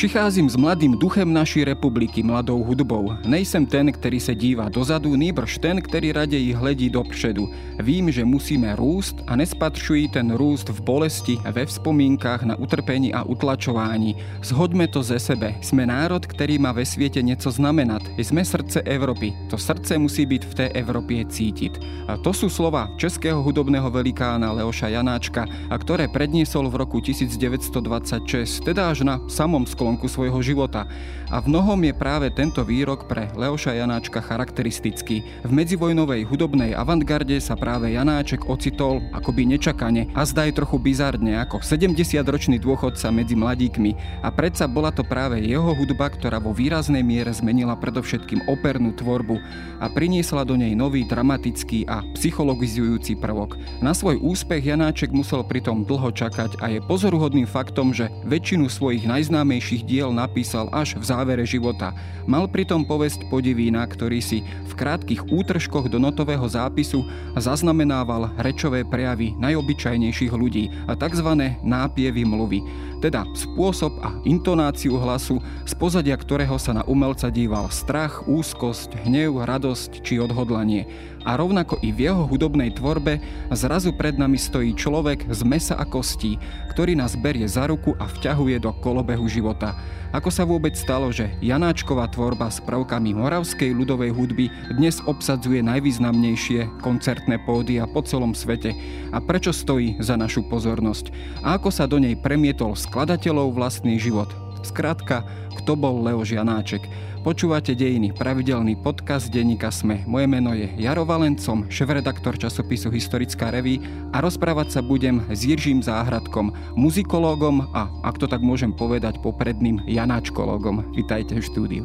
Přicházím s mladým duchem naší republiky, mladou hudbou. Nejsem ten, který se dívá dozadu, nýbrž ten, který raději hledí dopředu. Vím, že musíme růst a nespatřují ten růst v bolesti, ve vzpomínkách na utrpení a utlačování. Zhoďme to ze sebe. Jsme národ, který má ve světě něco znamenat. Jsme srdce Evropy. To srdce musí být v té Evropě cítit. A to jsou slova českého hudobného velikána Leoša Janáčka, a ktoré predniesol v roku 1926, teda až na samom sklonku svojho života. A v mnohom je práve tento výrok pre Leoša Janáčka charakteristický. V medzivojnovej hudobnej avantgarde sa práve Janáček ocitol akoby nečakane a zdá je trochu bizarne ako 70-ročný dôchodca medzi mladíkmi. A predsa bola to práve jeho hudba, ktorá vo výraznej miere zmenila predovšetkým opernú tvorbu a priniesla do nej nový dramatický a psychologizujúci prvok. Na svoj úspech Janáček musel pritom dlho čakať a je pozoruhodným faktom, že väčšinu svojich najznámejších diel napísal až v závere života. Mal pritom povesť podivína, ktorý si v krátkých útržkoch do notového zápisu zaznamenával rečové prejavy najobyčajnejších ľudí a tzv. nápievy mluvy teda spôsob a intonáciu hlasu, z pozadia ktorého sa na umelca díval strach, úzkosť, hnev, radosť či odhodlanie. A rovnako i v jeho hudobnej tvorbe zrazu pred nami stojí človek z mesa a kostí, ktorý nás berie za ruku a vťahuje do kolobehu života. Ako sa vôbec stalo, že Janáčková tvorba s prvkami moravskej ľudovej hudby dnes obsadzuje najvýznamnejšie koncertné pódia po celom svete a prečo stojí za našu pozornosť a ako sa do nej premietol skladateľov vlastný život. Skrátka, kto bol Leo Janáček. Počúvate dejiny, pravidelný podcast denníka Sme. Moje meno je Jaro Valencom, šéf-redaktor časopisu Historická reví a rozprávať sa budem s Jiržím Záhradkom, muzikológom a, ak to tak môžem povedať, popredným Janáčkológom. Vítajte v štúdiu.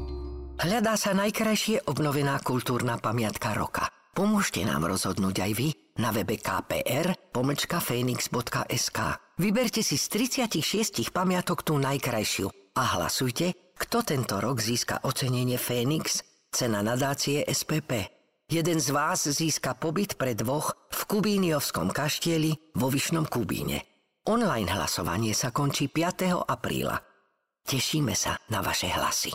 Hľadá sa najkrajšie obnovená kultúrna pamiatka roka. Pomôžte nám rozhodnúť aj vy na webe kpr phoenix.sk. Vyberte si z 36 pamiatok tú najkrajšiu a hlasujte kto tento rok získa ocenenie Fénix, cena nadácie SPP. Jeden z vás získa pobyt pre dvoch v Kubíniovskom kaštieli vo Vyšnom Kubíne. Online hlasovanie sa končí 5. apríla. Tešíme sa na vaše hlasy.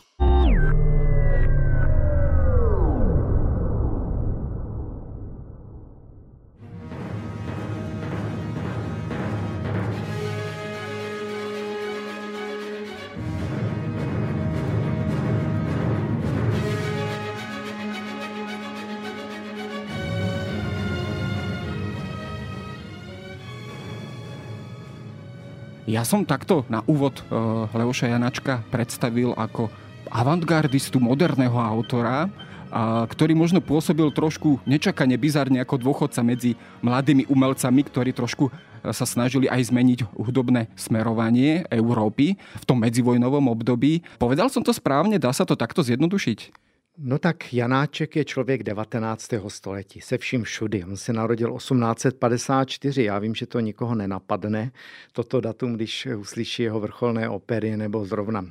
Ja som takto na úvod uh, Leoša Janačka predstavil ako avantgardistu moderného autora, a, ktorý možno pôsobil trošku nečakane bizarne ako dôchodca medzi mladými umelcami, ktorí trošku e, sa snažili aj zmeniť hudobné smerovanie Európy v tom medzivojnovom období. Povedal som to správne? Dá sa to takto zjednodušiť? No tak Janáček je člověk 19. století, se vším všudy. On se narodil 1854, já vím, že to nikoho nenapadne, toto datum, když uslyší jeho vrcholné opery nebo zrovna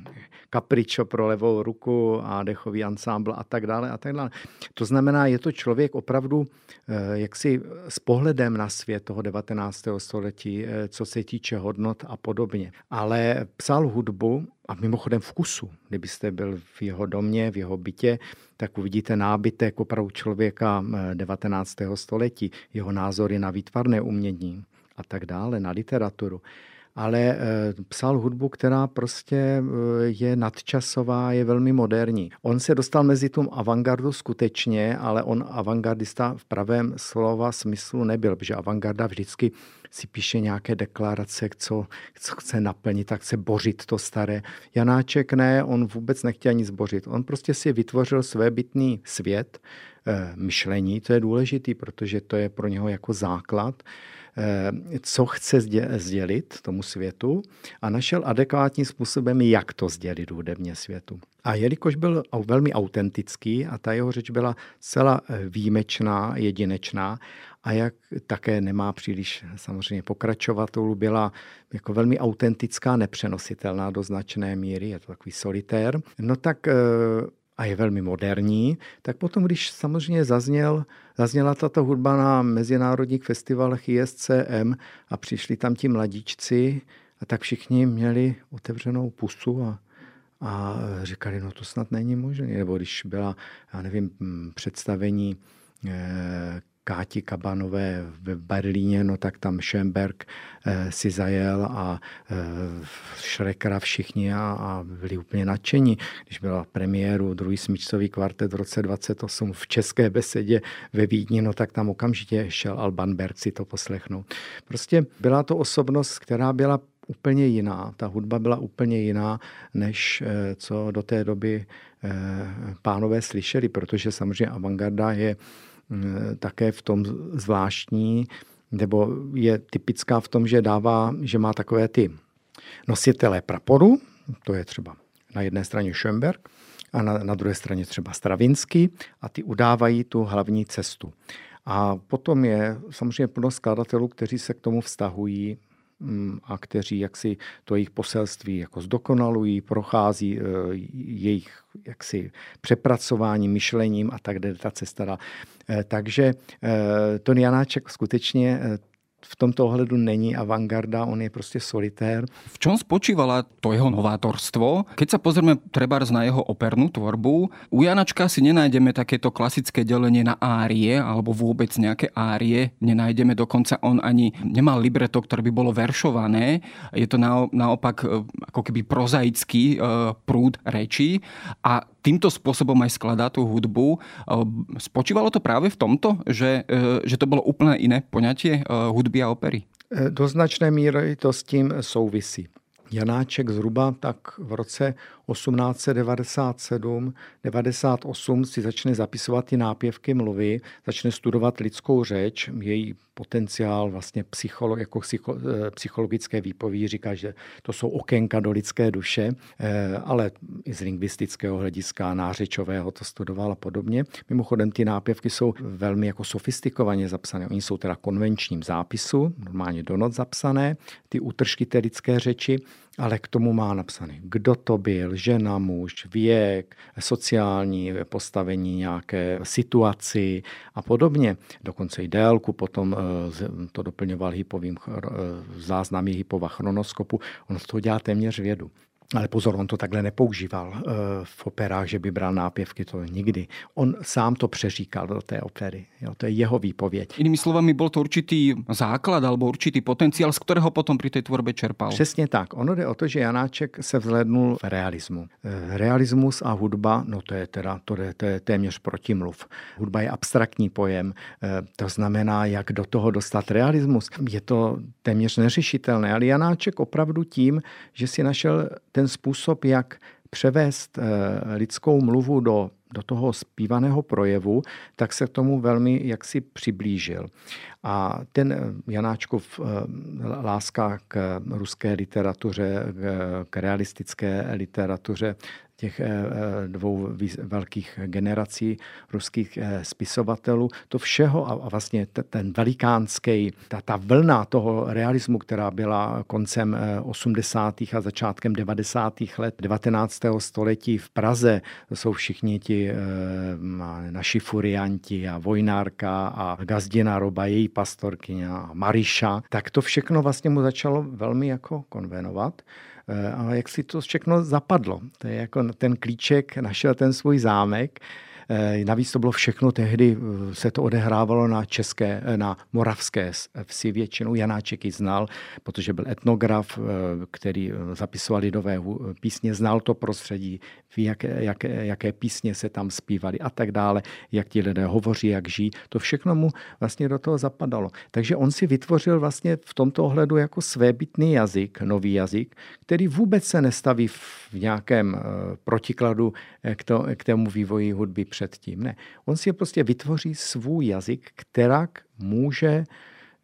Capriccio pro levou ruku a dechový ansámbl a tak dále a tak dále. To znamená, je to člověk opravdu eh, jaksi s pohledem na svět toho 19. století, eh, co se týče hodnot a podobně. Ale psal hudbu a mimochodem vkusu. Kdybyste byl v jeho domě, v jeho bytě, tak uvidíte nábytek opravdu člověka 19. Eh, století, jeho názory na výtvarné umění a tak dále, na literaturu ale eh, psal hudbu, která prostě eh, je nadčasová, je velmi moderní. On se dostal mezi tu avantgardu skutečně, ale on avantgardista v pravém slova smyslu nebyl, protože avantgarda vždycky si píše nějaké deklarace, co, co chce naplnit, tak chce bořit to staré. Janáček ne, on vůbec nechtěl nic bořit. On prostě si vytvořil své bytný svět, eh, myšlení, to je důležitý, protože to je pro něho jako základ co chce sdělit tomu světu a našel adekvátním způsobem, jak to sdělit hudebně světu. A jelikož byl velmi autentický a ta jeho řeč byla celá eh, výjimečná, jedinečná a jak také nemá příliš samozřejmě pokračovatelů, byla jako velmi autentická, nepřenositelná do značné míry, je to takový solitér, no tak eh, a je velmi moderní, tak potom, když samozřejmě zazněl, zazněla tato hudba na mezinárodních festivalech ISCM a přišli tam ti mladíčci, a tak všichni měli otevřenou pusu a, a říkali, no to snad není možné. Nebo když byla, já nevím, představení eh, Káti Kabanové v Berlíně, no tak tam Schönberg eh, si zajel a eh, Šrekera všichni a, a byli úplně nadšení. Když byla premiéru druhý smíčcový kvartet v roce 28 v České besedě ve Vídni, no tak tam okamžitě šel Alban Berg si to poslechnout. Prostě byla to osobnost, která byla úplně jiná. Ta hudba byla úplně jiná, než eh, co do té doby pánové slyšeli, protože samozřejmě avantgarda je Eh, také v tom zvláštní, nebo je typická v tom, že dává, že má takové ty nositele praporu, to je třeba na jedné straně Schönberg a na, na druhé straně třeba Stravinsky a ty udávají tu hlavní cestu. A potom je samozřejmě plno skladatelů, kteří se k tomu vztahují a kteří jaksi to jejich poselství jako zdokonalují, prochází eh, jejich jaksi přepracování myšlením a tak jde ta cesta. Eh, takže eh, Tony Janáček skutečně v tomto ohledu není avantgarda, on je prostě solitér. V čom spočívala to jeho novátorstvo? Keď sa pozrieme trebárs na jeho opernú tvorbu, u Janačka si nenájdeme takéto klasické delenie na árie, alebo vôbec nejaké árie. Nenájdeme dokonca, on ani nemal libreto, ktoré by bolo veršované. Je to naopak e, ako keby prozaický e, prúd rečí. A týmto spôsobom aj skladá tú hudbu. E, spočívalo to práve v tomto, že, že to bylo úplne iné poňatie hudby hudby a opery? Do značné míry to s tím souvisí. Janáček zhruba tak v roce 1897, 98 si začne zapisovat ty nápěvky mluvy, začne studovat lidskou řeč, její potenciál vlastně psycholo, jako psycho, eh, psychologické výpovědi říká, že to jsou okénka do lidské duše, eh, ale i z lingvistického hlediska, nářečového to studoval a podobně. Mimochodem ty nápěvky jsou velmi jako sofistikovaně zapsané. Oni jsou teda konvenčním zápisu, normálně do noc zapsané, ty útržky té lidské řeči, ale k tomu má napsaný, kdo to byl, žena, muž, věk, sociální postavení, nějaké situaci a podobně. Dokonce i délku, potom eh, to doplňoval hypovým eh, záznamy hypova chronoskopu. On z toho dělá téměř vědu. Ale pozor, on to takhle nepoužíval eh, v operách, že by bral nápěvky, to nikdy. On sám to přeříkal do té opery. Jo, to je jeho výpověď. Jinými slovami, byl to určitý základ alebo určitý potenciál, z kterého potom při té tvorbě čerpal. Přesně tak. Ono jde o to, že Janáček se vzhlednul v realismu. Eh, realismus a hudba, no to je teda to je, to je téměř protimluv. Hudba je abstraktní pojem, eh, to znamená, jak do toho dostat realismus. Je to téměř neřešitelné, ale Janáček opravdu tím, že si našel ten způsob, jak převést eh, lidskou mluvu do, do toho zpívaného projevu, tak se k tomu velmi jaksi přiblížil. A ten eh, Janáčkov eh, láska k ruské literatuře, k realistické literatuře, těch eh, eh, dvou velkých generací ruských eh, spisovatelů, to všeho a vlastně ten velikánský, ta, ta vlna toho realismu, která byla koncem 80. a začátkem 90. let 19. století v Praze, to jsou všichni ti naši furianti a Vojnárka a Gazdina Roba, její pastorkyně a Mariša, tak to všechno vlastně mu začalo velmi jako konvenovat. Eh, a jak si to všechno zapadlo. To je jako ten klíček našel ten svůj zámek navíc to bylo všechno tehdy, eh, se to odehrávalo na české, eh, na moravské vsi většinou. Janáček ji znal, protože byl etnograf, který zapisoval lidové písně, znal to prostředí, ví, jaké, jaké, jaké písně se tam zpívaly a tak dále, jak ti lidé hovoří, jak žijí. To všechno mu vlastně do toho zapadalo. Takže on si vytvořil vlastně v tomto ohledu jako svébytný jazyk, nový jazyk, který vůbec se nestaví v nějakém protikladu k, to, k tomu vývoji hudby předtím. Ne. On si prostě vytvoří svůj jazyk, kterak může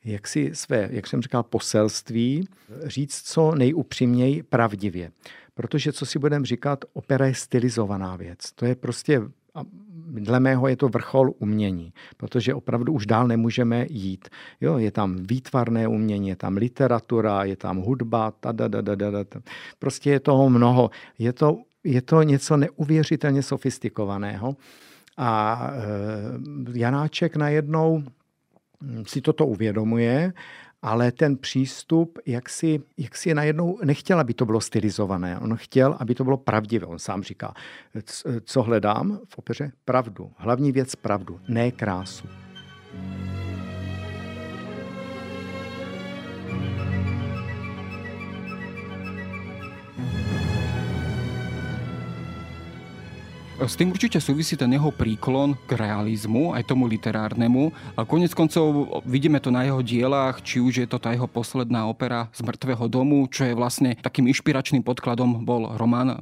jak si své, jak jsem říkal, poselství říct co nejupřímněji pravdivě. Protože, co si budeme říkat, opera je stylizovaná věc. To je prostě, dle mého je to vrchol umění, protože opravdu už dál nemůžeme jít. Jo, je tam výtvarné umění, je tam literatura, je tam hudba, ta, da, da, da, da, da. prostě je toho mnoho. Je to je to něco neuvěřitelně sofistikovaného. A eh, Janáček najednou si toto uvědomuje ale ten přístup, jak si, jak si najednou nechtěl, aby to bylo stylizované. On chtěl, aby to bylo pravdivé. On sám říká, co hledám v opeře? Pravdu. Hlavní věc pravdu, ne krásu. S tým určite súvisí ten jeho príklon k realizmu, aj tomu literárnemu. A konec koncov vidíme to na jeho dielách, či už je to tá jeho posledná opera z mŕtvého domu, čo je vlastne takým inšpiračným podkladom bol román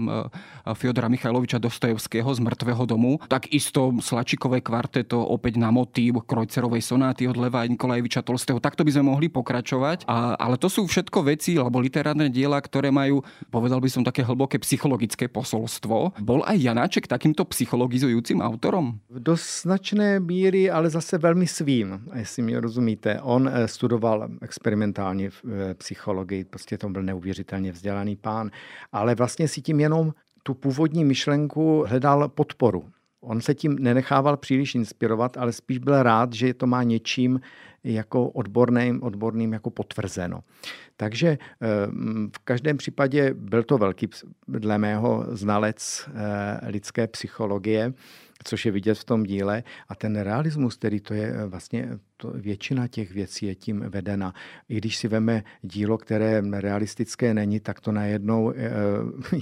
Fyodora Michajloviča Dostojevského z mŕtvého domu. Takisto Slačikové kvarteto opäť na motív Krojcerovej sonáty od Leva Nikolajeviča Tolstého. Takto by sme mohli pokračovať. A, ale to sú všetko veci, alebo literárne diela, ktoré majú, povedal by som, také hlboké psychologické posolstvo. Bol aj Janáček taký takýmto psychologizujícím autorom? Do značné míry, ale zase velmi svým, jestli mi rozumíte. On eh, studoval experimentálně v eh, psychologii, prostě to byl neuvěřitelně vzdělaný pán, ale vlastně si tím jenom tu původní myšlenku hledal podporu. On se tím nenechával příliš inspirovat, ale spíš byl rád, že to má něčím jako odborným, odborným jako potvrzeno. Takže eh, v každém případě byl to velký, dle mého, znalec eh, lidské psychologie, což je vidět v tom díle. A ten realismus, který to je eh, vlastně, to většina těch věcí je tím vedena. I když si veme dílo, které realistické není, tak to najednou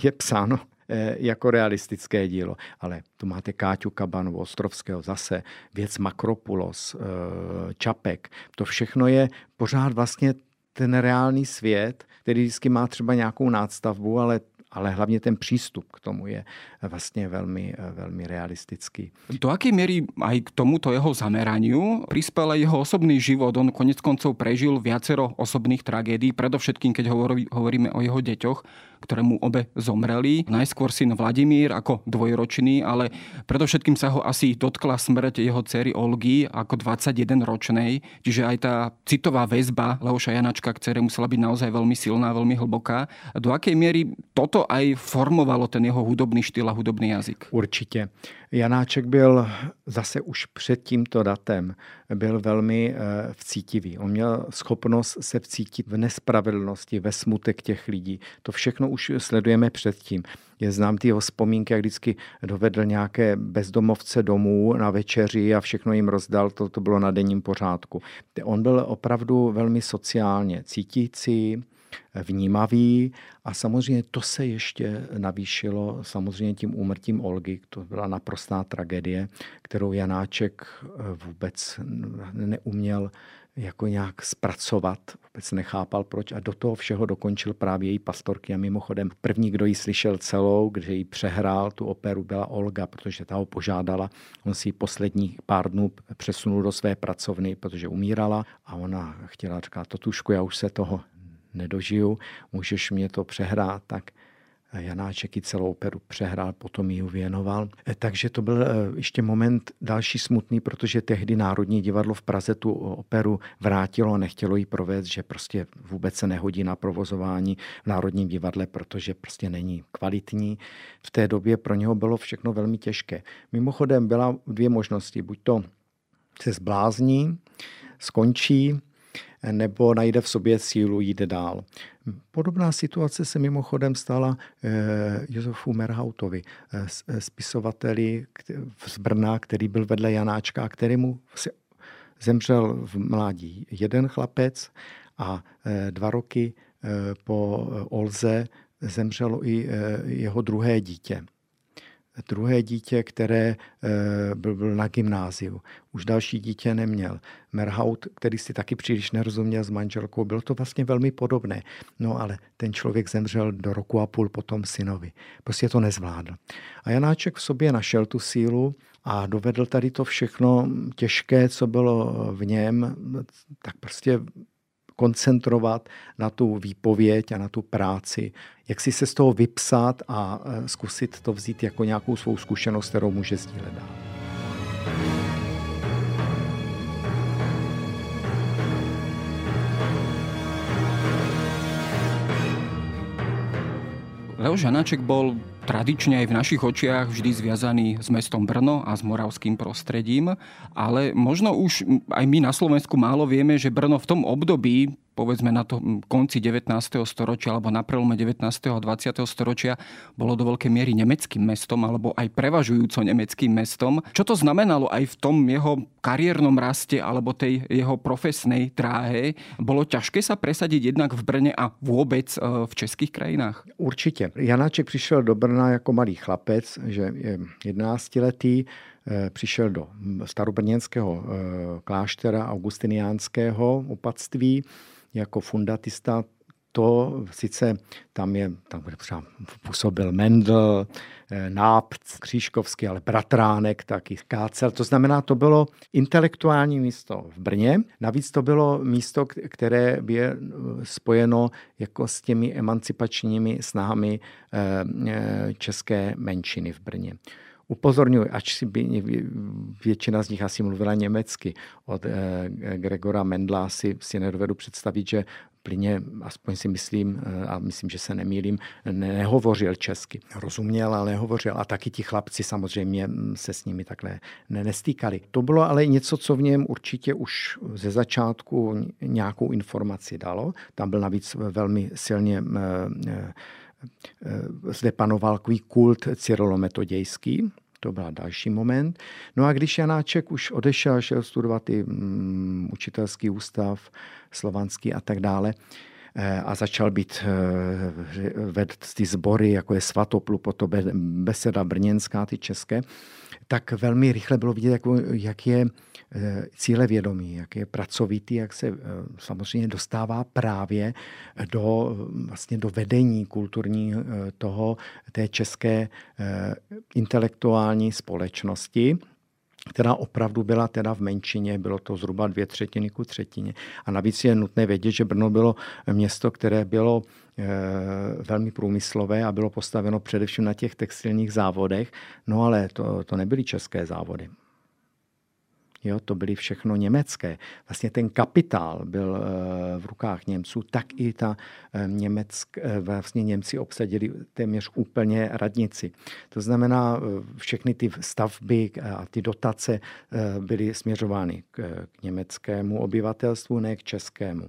je psáno jako realistické dílo. Ale tu máte Káťu Kabanu, Ostrovského zase, věc Makropulos, Čapek. To všechno je pořád vlastně ten reálný svět, který vždycky má třeba nějakou nástavbu, ale ale hlavně ten přístup k tomu je vlastně velmi, velmi realistický. Do akej miery aj k tomuto jeho zameraniu prispel aj jeho osobný život? On konec koncov prežil viacero osobných tragédií, predovšetkým keď hovoríme o jeho deťoch ktorému obe zomreli. Najskôr syn Vladimír ako dvojročný, ale predovšetkým sa ho asi dotkla smrť jeho cery Olgy ako 21-ročnej. Čiže aj tá citová väzba Leoša Janačka k cere musela byť naozaj veľmi silná, veľmi hlboká. Do akej miery toto aj formovalo ten jeho hudobný štýl a hudobný jazyk? Určitě. Janáček byl zase už před tímto datem byl velmi eh, vcítivý. On měl schopnost se vcítit v nespravedlnosti, ve smutek těch lidí. To všechno už sledujeme předtím. Je znám ty jeho vzpomínky, jak vždycky dovedl nějaké bezdomovce domů na večeři a všechno jim rozdal, to, to bylo na denním pořádku. On byl opravdu velmi sociálně cítící, vnímavý. A samozřejmě to se ještě navýšilo samozřejmě tím úmrtím Olgy. To byla naprostá tragédie, kterou Janáček eh, vůbec neuměl jako nějak zpracovat, vůbec nechápal proč. A do toho všeho dokončil právě její pastorky a mimochodem první, kdo ji slyšel celou, kde ji přehrál tu operu, byla Olga, protože ta ho požádala, on si ji posledních pár dnů přesunul do své pracovny, protože umírala a ona chtěla říkat, Totušku, já už se toho nedožiju, můžeš mě to přehrát, tak Janáček i celou operu přehrál, potom ji věnoval. E, takže to byl e, ještě moment další smutný, protože tehdy Národní divadlo v Praze tu operu vrátilo a nechtělo ji provést, že prostě vůbec se nehodí na provozování v Národním divadle, protože prostě není kvalitní. V té době pro něho bylo všechno velmi těžké. Mimochodem byla dvě možnosti. Buď to se zblázní, skončí, nebo najde v sobě sílu jít dál. Podobná situace se mimochodem stala eh, Josefu Merhautovi, eh, eh, spisovateli z Brna, který byl vedle Janáčka, kterému zemřel v mládí jeden chlapec a dva roky po Olze zemřelo i jeho druhé dítě druhé dítě, které eh, byl, byl na gymnáziu. Už další dítě neměl. Merhaut, který si taky příliš nerozuměl s manželkou, bylo to vlastně velmi podobné. No ale ten člověk zemřel do roku a půl potom synovi. Prostě to nezvládl. A Janáček v sobě našel tu sílu a dovedl tady to všechno těžké, co bylo v něm, tak prostě koncentrovat na tu výpověď a na tu práci, jak si se z toho vypsat a e, zkusit to vzít jako nějakou svou zkušenost, kterou může sdílet dál. Leo Žanáček bol tradične aj v našich očiach vždy zviazaný s mestom Brno a s moravským prostredím, ale možno už aj my na Slovensku málo vieme, že Brno v tom období povedzme na tom konci 19. storočia alebo na prelome 19. a 20. storočia bolo do veľkej miery nemeckým mestom alebo aj prevažujúco nemeckým mestom. Čo to znamenalo aj v tom jeho kariérnom raste alebo tej jeho profesnej dráhe? Bolo ťažké sa presadiť jednak v Brne a vôbec e, v českých krajinách? Určitě. Janáček přišel do Brna jako malý chlapec, že je 11 letý, přišel do starobrněnského eh, kláštera augustiniánského opatství jako fundatista to sice tam je, tam třeba působil Mendel, eh, Nápc, Křížkovský, ale Bratránek taky, Kácel. To znamená, to bylo intelektuální místo v Brně. Navíc to bylo místo, které je spojeno jako s těmi emancipačními snahami české menšiny v Brně. Upozorňuji, ač si by, většina z nich asi mluvila německy. Od eh, Gregora Mendla si, si nedovedu představit, že plyně, aspoň si myslím, eh, a myslím, že se nemýlím, nehovořil česky. Rozuměl, ale nehovořil. A taky ti chlapci samozřejmě mm, se s nimi takhle nestýkali. To bylo ale něco, co v něm určitě už ze začátku nějakou informaci dalo. Tam byl navíc velmi silně eh, zde panoval kult cyrilometodějský, to byl další moment. No a když Janáček už odešel, šel studovat i um, učitelský ústav, slovanský a tak dále, eh, a začal být eh, ved ty sbory, jako je Svatoplu, potom Beseda Brněnská, ty české, tak velmi rychle bylo vidět, jak, jak je Eh, cíle vědomí, jak je pracovitý, jak se eh, samozřejmě dostává právě do, vlastně do vedení kulturní eh, toho, té české intelektuální společnosti která opravdu byla teda v menšině, bylo to zhruba dvě třetiny ku třetině. A navíc je nutné vědět, že Brno bylo město, které bylo velmi průmyslové a bylo postaveno především na těch textilních závodech, no ale to, to nebyly české závody. Jo, to byly všechno německé. Vlastně ten kapitál byl eh, v rukách Němců, tak i ta eh, německ, eh, vlastně Němci obsadili téměř úplně radnici. To znamená, všechny ty stavby a ty dotace byly směřovány k, německému obyvatelstvu, ne k českému.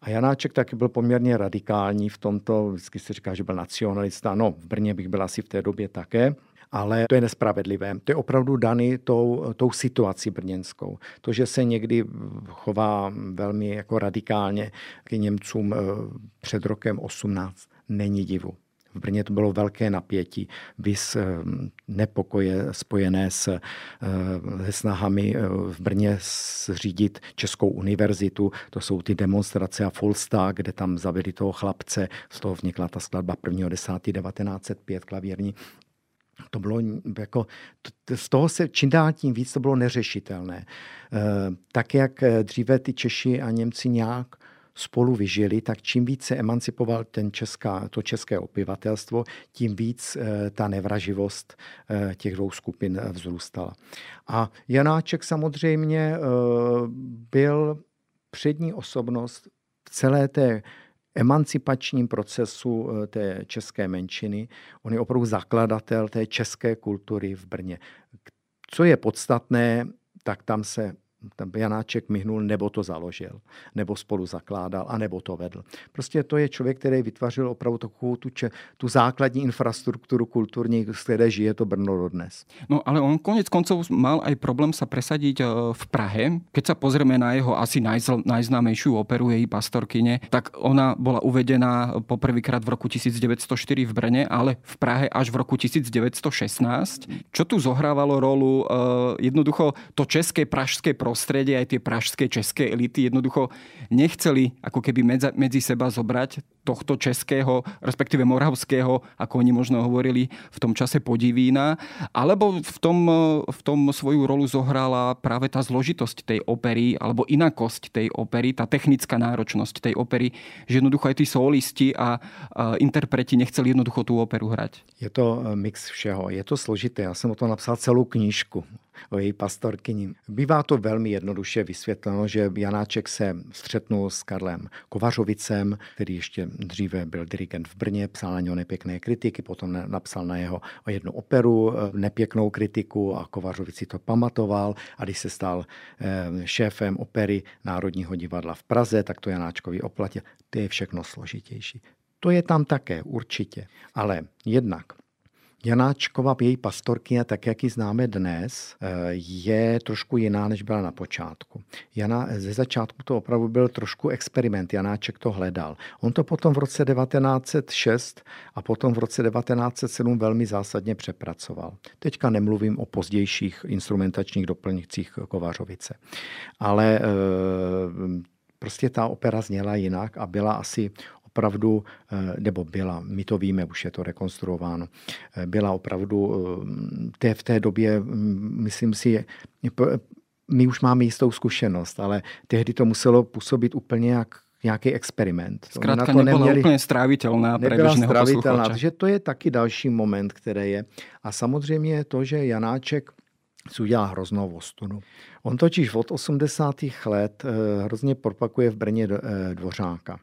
A Janáček taky byl poměrně radikální v tomto, vždycky se říká, že byl nacionalista, no v Brně bych byl asi v té době také, ale to je nespravedlivé. To je opravdu daný tou, tou situací brněnskou. To, že se někdy chová velmi jako radikálně k Němcům eh, před rokem 18, není divu. V Brně to bylo velké napětí, vys eh, nepokoje spojené s, eh, se snahami v Brně zřídit Českou univerzitu. To jsou ty demonstrace a Fulsta, kde tam zavili toho chlapce. Z toho vznikla ta skladba 1.10.1905 klavírní to bylo jako, z toho se čím dál tím víc to bylo neřešitelné. Eh, tak jak eh, dříve ty Češi a Němci nějak spolu vyžili, tak čím víc se emancipoval ten česká, to české obyvatelstvo, tím víc eh, ta nevraživost těch dvou skupin vzrůstala. A Janáček samozřejmě byl přední osobnost v celé té emancipačním procesu eh, té české menšiny. On je opravdu zakladatel té české kultury v Brně. Co je podstatné, tak tam se tam Janáček myhnul, nebo to založil, nebo spolu zakládal, a nebo to vedl. Prostě to je člověk, který vytvořil opravdu takovou tu, če, tu základní infrastrukturu kulturní, z které žije to Brno dodnes. No ale on konec koncov mal aj problém sa presadiť eh, v Prahe. Keď sa pozrieme na jeho asi najzl, operu, její pastorkyne, tak ona bola uvedená poprvýkrát v roku 1904 v Brne, ale v Prahe až v roku 1916. Čo tu zohrávalo rolu? Eh, jednoducho to české, pražské prostredie, aj tie pražské české elity jednoducho nechceli ako keby medzi, medzi seba zobrať tohto českého, respektíve moravského, ako oni možno hovorili v tom čase podivína, alebo v tom, v tom svoju rolu zohrala práve tá zložitosť tej opery, alebo inakosť tej opery, tá technická náročnosť tej opery, že jednoducho aj tí solisti a, a interpreti nechceli jednoducho tú operu hrať. Je to eh, mix všeho, je to složité. Já jsem o tom napsal celou knížku o její pastorkyni. Bývá to velmi jednoduše vysvětleno, že Janáček se střetnul s Karlem Kovařovicem, který ještě dříve byl dirigent v Brně, psal na něho nepěkné kritiky, potom napsal na jeho jednu operu eh, nepěknou kritiku a Kovařovic si to pamatoval a když se stal eh, šéfem opery Národního divadla v Praze, tak to Janáčkovi oplatil. To je všechno složitější. To je tam také, určitě. Ale jednak Janáčkova, její pastorkyně, tak jak ji známe dnes, eh, je trošku jiná, než byla na počátku. Jana, ze začátku to opravdu byl trošku experiment, Janáček to hledal. On to potom v roce 1906 a potom v roce 1907 velmi zásadně přepracoval. Teďka nemluvím o pozdějších instrumentačních doplňcích Kovařovice. Ale e, prostě ta opera zněla jinak a byla asi opravdu, eh, nebo byla, my to víme, už je to rekonstruováno, eh, byla opravdu eh, té, v té době, mm, myslím si, my už máme jistou zkušenost, ale tehdy to muselo působit úplně jak nějaký experiment. Zkrátka to nebyla neměli, úplně strávitelná pre strávitelná, takže to je taky další moment, který je. A samozřejmě to, že Janáček si udělá hroznou ostudu. On totiž od 80. let hrozně propakuje v Brně Dvořáka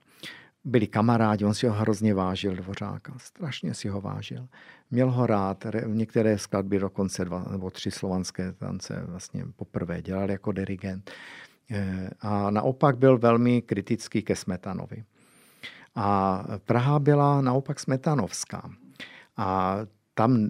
byli kamarádi, on si ho hrozně vážil, Dvořáka, strašně si ho vážil. Měl ho rád, některé skladby dokonce dva nebo tři slovanské tance vlastně poprvé dělal jako dirigent. Eh, a naopak byl velmi kritický ke Smetanovi. A Praha byla naopak smetanovská. A tam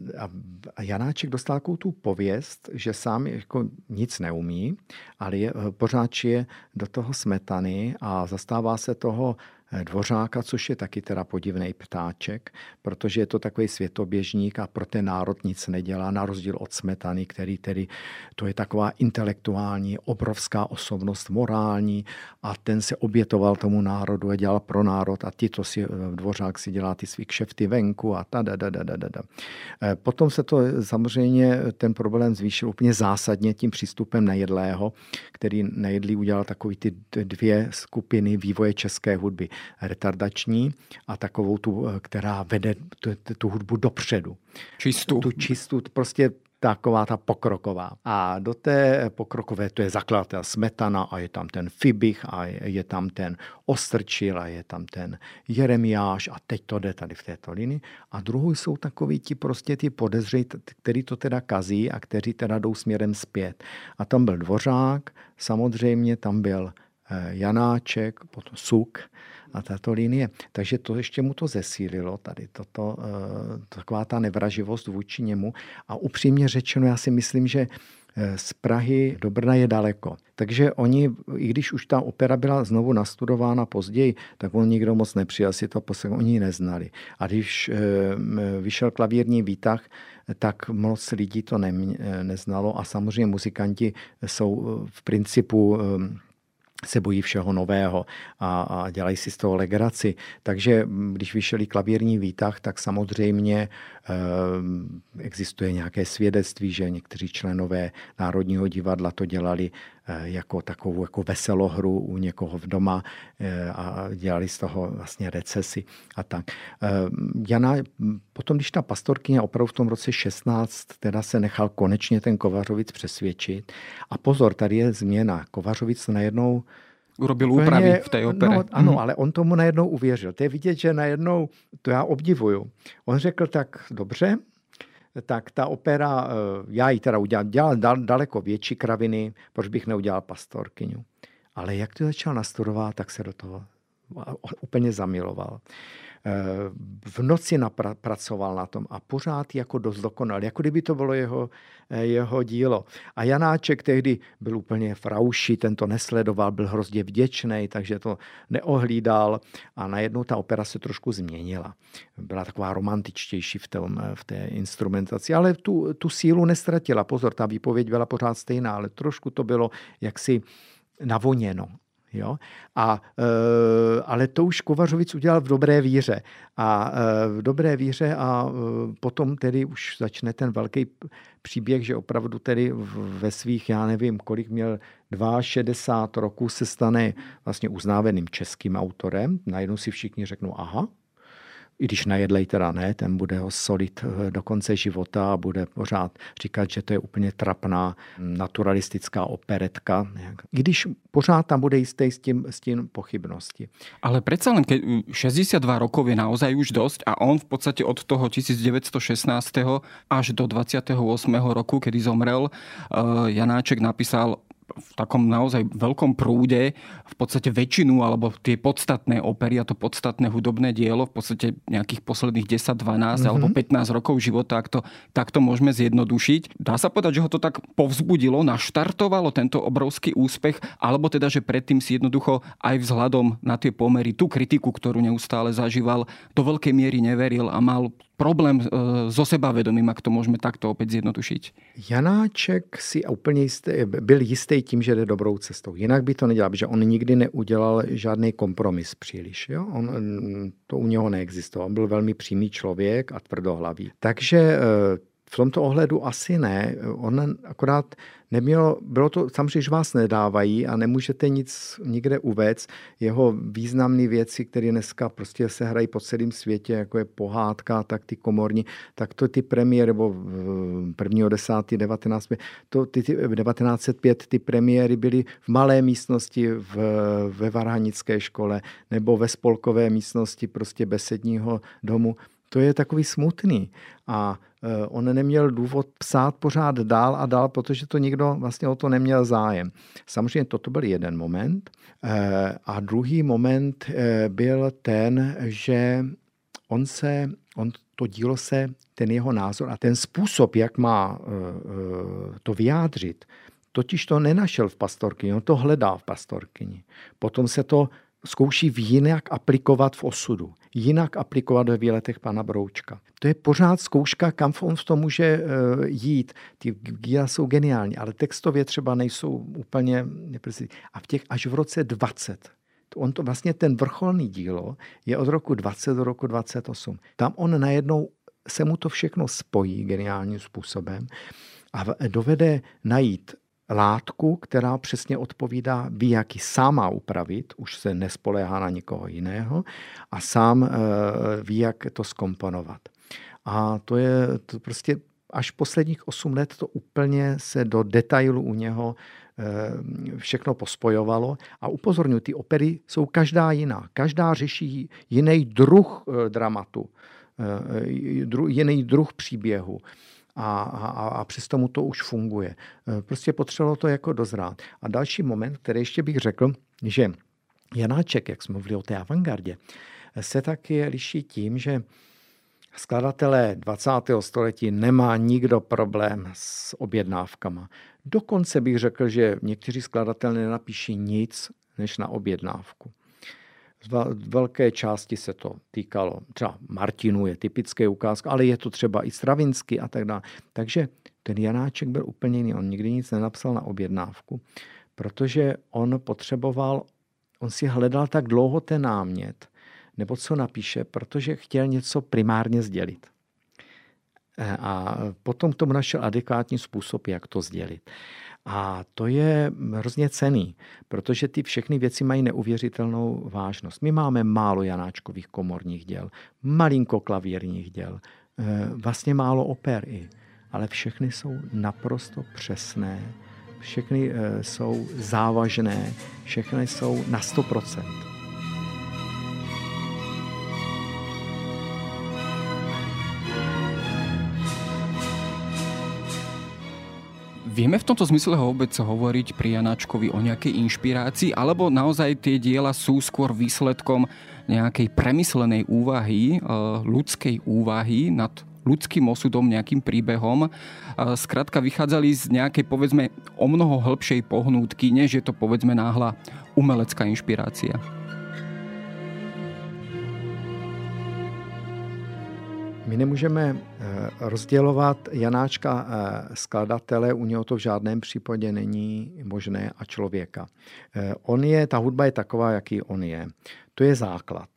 a Janáček dostal takovou tu pověst, že sám jako nic neumí, ale je, pořád je do toho smetany a zastává se toho Eh, dvořáka, což je taky teda podivný ptáček, protože je to takový světoběžník a pro ten národ nic nedělá, na rozdíl od Smetany, který tedy, to je taková intelektuální, obrovská osobnost, morální a ten se obětoval tomu národu a dělal pro národ a tito si, eh, dvořák si dělá ty svý kšefty venku a ta da, da, da, da, da. Eh, potom se to samozřejmě, ten problém zvýšil úplně zásadně tím přístupem nejedlého, který nejedlý udělal takový ty dvě skupiny vývoje české hudby retardační a takovou tu, která vede tu, tu hudbu dopředu. Čistou. Tu čistou, prostě taková ta pokroková. A do té pokrokové to je zakladatel Smetana a je tam ten Fibich a je tam ten Ostrčil a je tam ten Jeremiáš a teď to jde tady v této linii. A druhou jsou takový ti prostě ty podezřej, který to teda kazí a kteří teda jdou směrem zpět. A tam byl Dvořák, samozřejmě tam byl eh, Janáček, potom Suk, a tato linie. Takže to ještě mu to zesílilo, tady toto, eh, taková ta nevraživost vůči němu. A upřímně řečeno, já si myslím, že eh, z Prahy do Brna je daleko. Takže oni, i když už ta opera byla znovu nastudována později, tak on nikdo moc nepřijal si to, posledně oni ji neznali. A když eh, vyšel klavírní výtah, tak moc lidí to ne, neznalo a samozřejmě muzikanti jsou v principu se bojí všeho nového a, a dělají si z toho legraci. Takže když vyšel klavírní výtah, tak samozřejmě e, existuje nějaké svědectví, že někteří členové Národního divadla to dělali jako takovou jako veselohru u někoho v doma e, a dělali z toho vlastně recesy a tak. E, Jana, potom, když ta pastorkyně opravdu v tom roce 16 teda se nechal konečně ten Kovařovic přesvědčit a pozor, tady je změna. Kovařovic najednou urobil úplně, úpravy v té opere. No, ano, hmm. ale on tomu najednou uvěřil. To je vidět, že najednou, to já obdivuju. On řekl tak, dobře, tak ta opera, eh, já ji teda udělal, dělal daleko větší kraviny, proč bych neudělal pastorkyňu. Ale jak to začal nastudovat, tak se do toho úplně zamiloval. Eh, v noci pracoval na tom a pořád jako dost dokonal, jako kdyby to bylo jeho, eh, jeho dílo. A Janáček tehdy byl úplně frauši, ten to nesledoval, byl hrozně vděčný, takže to neohlídal a najednou ta opera se trošku změnila. Byla taková romantičtější v, tom, v té instrumentaci, ale tu, tu sílu nestratila. Pozor, ta výpověď byla pořád stejná, ale trošku to bylo jaksi navoněno. Jo? A, e, ale to už Kovařovic udělal v dobré víře. A e, v dobré víře a e, potom tedy už začne ten velký příběh, že opravdu tedy ve svých, já nevím, kolik měl 62 roků se stane vlastně uznávaným českým autorem. Najednou si všichni řeknou, aha, i když najedlej teda ne, ten bude ho solit eh, do konce života a bude pořád říkat, že to je úplně trapná naturalistická operetka. Když pořád tam bude jistý s tím, s tím pochybnosti. Ale predsa len, keď 62 rokov je naozaj už dosť a on v podstate od toho 1916. až do 28. roku, kedy zomrel, eh, Janáček napísal v takom naozaj veľkom prúde v podstate väčšinu alebo tie podstatné opery a to podstatné hudobné dielo v podstate nejakých posledných 10, 12 mm-hmm. alebo 15 rokov života, ak to takto môžeme zjednodušiť. Dá sa povedať, že ho to tak povzbudilo, naštartovalo tento obrovský úspech, alebo teda, že predtým si jednoducho aj vzhľadom na tie pomery, tú kritiku, ktorú neustále zažíval, do veľkej miery neveril a mal problém so sebavedomím, ak to môžeme takto opäť zjednodušiť. Janáček si úplně jistý, byl jistý tím, že jde dobrou cestou. Jinak by to nedělal, protože on nikdy neudělal žádný kompromis příliš. Jo? On, to u něho neexistovalo. On byl velmi přímý člověk a tvrdohlavý. Takže eh, v tomto ohledu asi ne. On akorát nemělo, bylo to, samozřejmě, že vás nedávají a nemůžete nic nikde uvést. Jeho významné věci, které dneska prostě se hrají po celém světě, jako je pohádka, tak ty komorní, tak to ty premiéry, nebo 1. 10. 19. To, ty, ty, 1905 ty premiéry byly v malé místnosti v, ve Varhanické škole nebo ve spolkové místnosti prostě besedního domu to je takový smutný. A on neměl důvod psát pořád dál a dál, protože to nikdo vlastně o to neměl zájem. Samozřejmě toto byl jeden moment. E, a druhý moment e, byl ten, že on se, on to dílo se, ten jeho názor a ten způsob, jak má to vyjádřit, totiž to nenašel v pastorkyni, on to hledá v pastorkyni. Potom se to zkouší v jinak aplikovat v osudu, jinak aplikovat ve výletech pana Broučka. To je pořád zkouška, kam on v tom může eh, jít. Ty díla jsou geniální, ale textově třeba nejsou úplně neprecizní. A v těch až v roce 20, on to vlastně ten vrcholný dílo je od roku 20 do roku 28. Tam on najednou se mu to všechno spojí geniálním způsobem a dovede najít látku, která přesně odpovídá, ví, jak ji má upravit, už se nespoléhá na nikoho jiného a sám eh, ví, jak to skomponovat. A to je to prostě až posledních 8 let to úplně se do detailu u něho eh, všechno pospojovalo. A upozorňuji, ty opery jsou každá jiná. Každá řeší jiný druh eh, dramatu, jiný druh příběhu a, a, a přesto mu to už funguje. E, prostě potřebovalo to jako dozrát. A další moment, který ještě bych řekl, že Janáček, jak jsme mluvili o té avantgardě, se taky liší tím, že skladatelé 20. století nemá nikdo problém s objednávkama. Dokonce bych řekl, že někteří skladatelé nenapíší nic než na objednávku. Z velké části se to týkalo, třeba Martinu je typické ukázka, ale je to třeba i Stravinsky a tak dále. Takže ten Janáček byl úplně jiný. On nikdy nic nenapsal na objednávku, protože on potřeboval, on si hledal tak dlouho ten námět, nebo co napíše, protože chtěl něco primárně sdělit. A potom k tomu našel adekvátní způsob, jak to sdělit. A to je hrozně cený, protože ty všechny věci mají neuvěřitelnou vážnost. My máme málo Janáčkových komorních děl, malinko klavírních děl, eh, vlastně málo opery, ale všechny jsou naprosto přesné, všechny eh, jsou závažné, všechny jsou na 100%. Vieme v tomto zmysle vôbec hovoriť pri Janáčkovi o nejakej inšpirácii, alebo naozaj tie diela sú skôr výsledkom nejakej premyslenej úvahy, e, ľudskej úvahy nad ľudským osudom, nejakým príbehom. E, skrátka vychádzali z nejakej, povedzme, o mnoho hĺbšej pohnútky, než je to, povedzme, náhla umelecká inšpirácia. My nemůžeme eh, rozdělovat Janáčka eh, skladatele, u něho to v žádném případě není možné, a člověka. Eh, on je, ta hudba je taková, jaký on je. To je základ.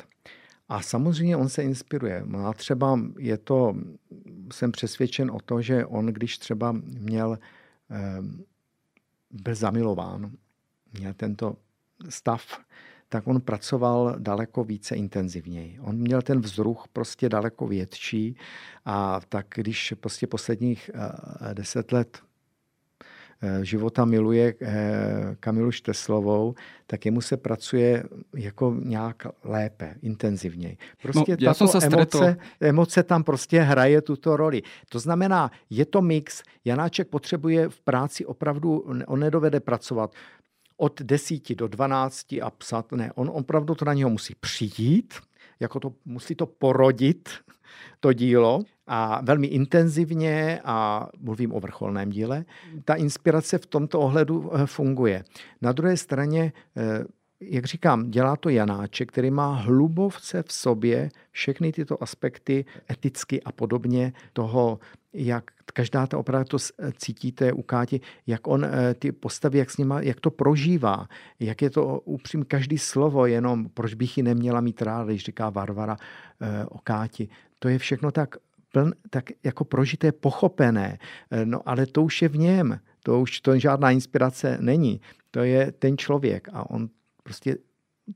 A samozřejmě on se inspiruje. No a třeba je to, jsem přesvědčen o to, že on, když třeba měl, byl zamilován, měl tento stav tak on pracoval daleko více intenzivněji. On měl ten vzruch prostě daleko větší a tak když prostě posledních eh, deset let Eh, života miluje eh, Kamilu Šteslovou, tak jemu se pracuje jako nějak lépe, intenzivněji. Prostě no, tato se emoce, emoce tam prostě hraje tuto roli. To znamená, je to mix. Janáček potřebuje v práci opravdu, on nedovede pracovat od 10 do 12 a psat. Ne, on opravdu to na něho musí přijít, jako to, musí to porodit, to dílo a velmi intenzivně, a mluvím o vrcholném díle, ta inspirace v tomto ohledu eh, funguje. Na druhé straně eh, jak říkám, dělá to Janáček, který má hlubovce v sobě všechny tyto aspekty eticky a podobně toho, jak každá ta opravdu to cítíte u Káti, jak on eh, ty postavy, jak s nima, jak to prožívá, jak je to upřím každý slovo, jenom proč bych ji neměla mít rád, když říká Varvara o Káti. To je všechno tak pln, tak jako prožité, pochopené. No ale to už je v něm. To už to žádná inspirace není. To je ten člověk a on prostě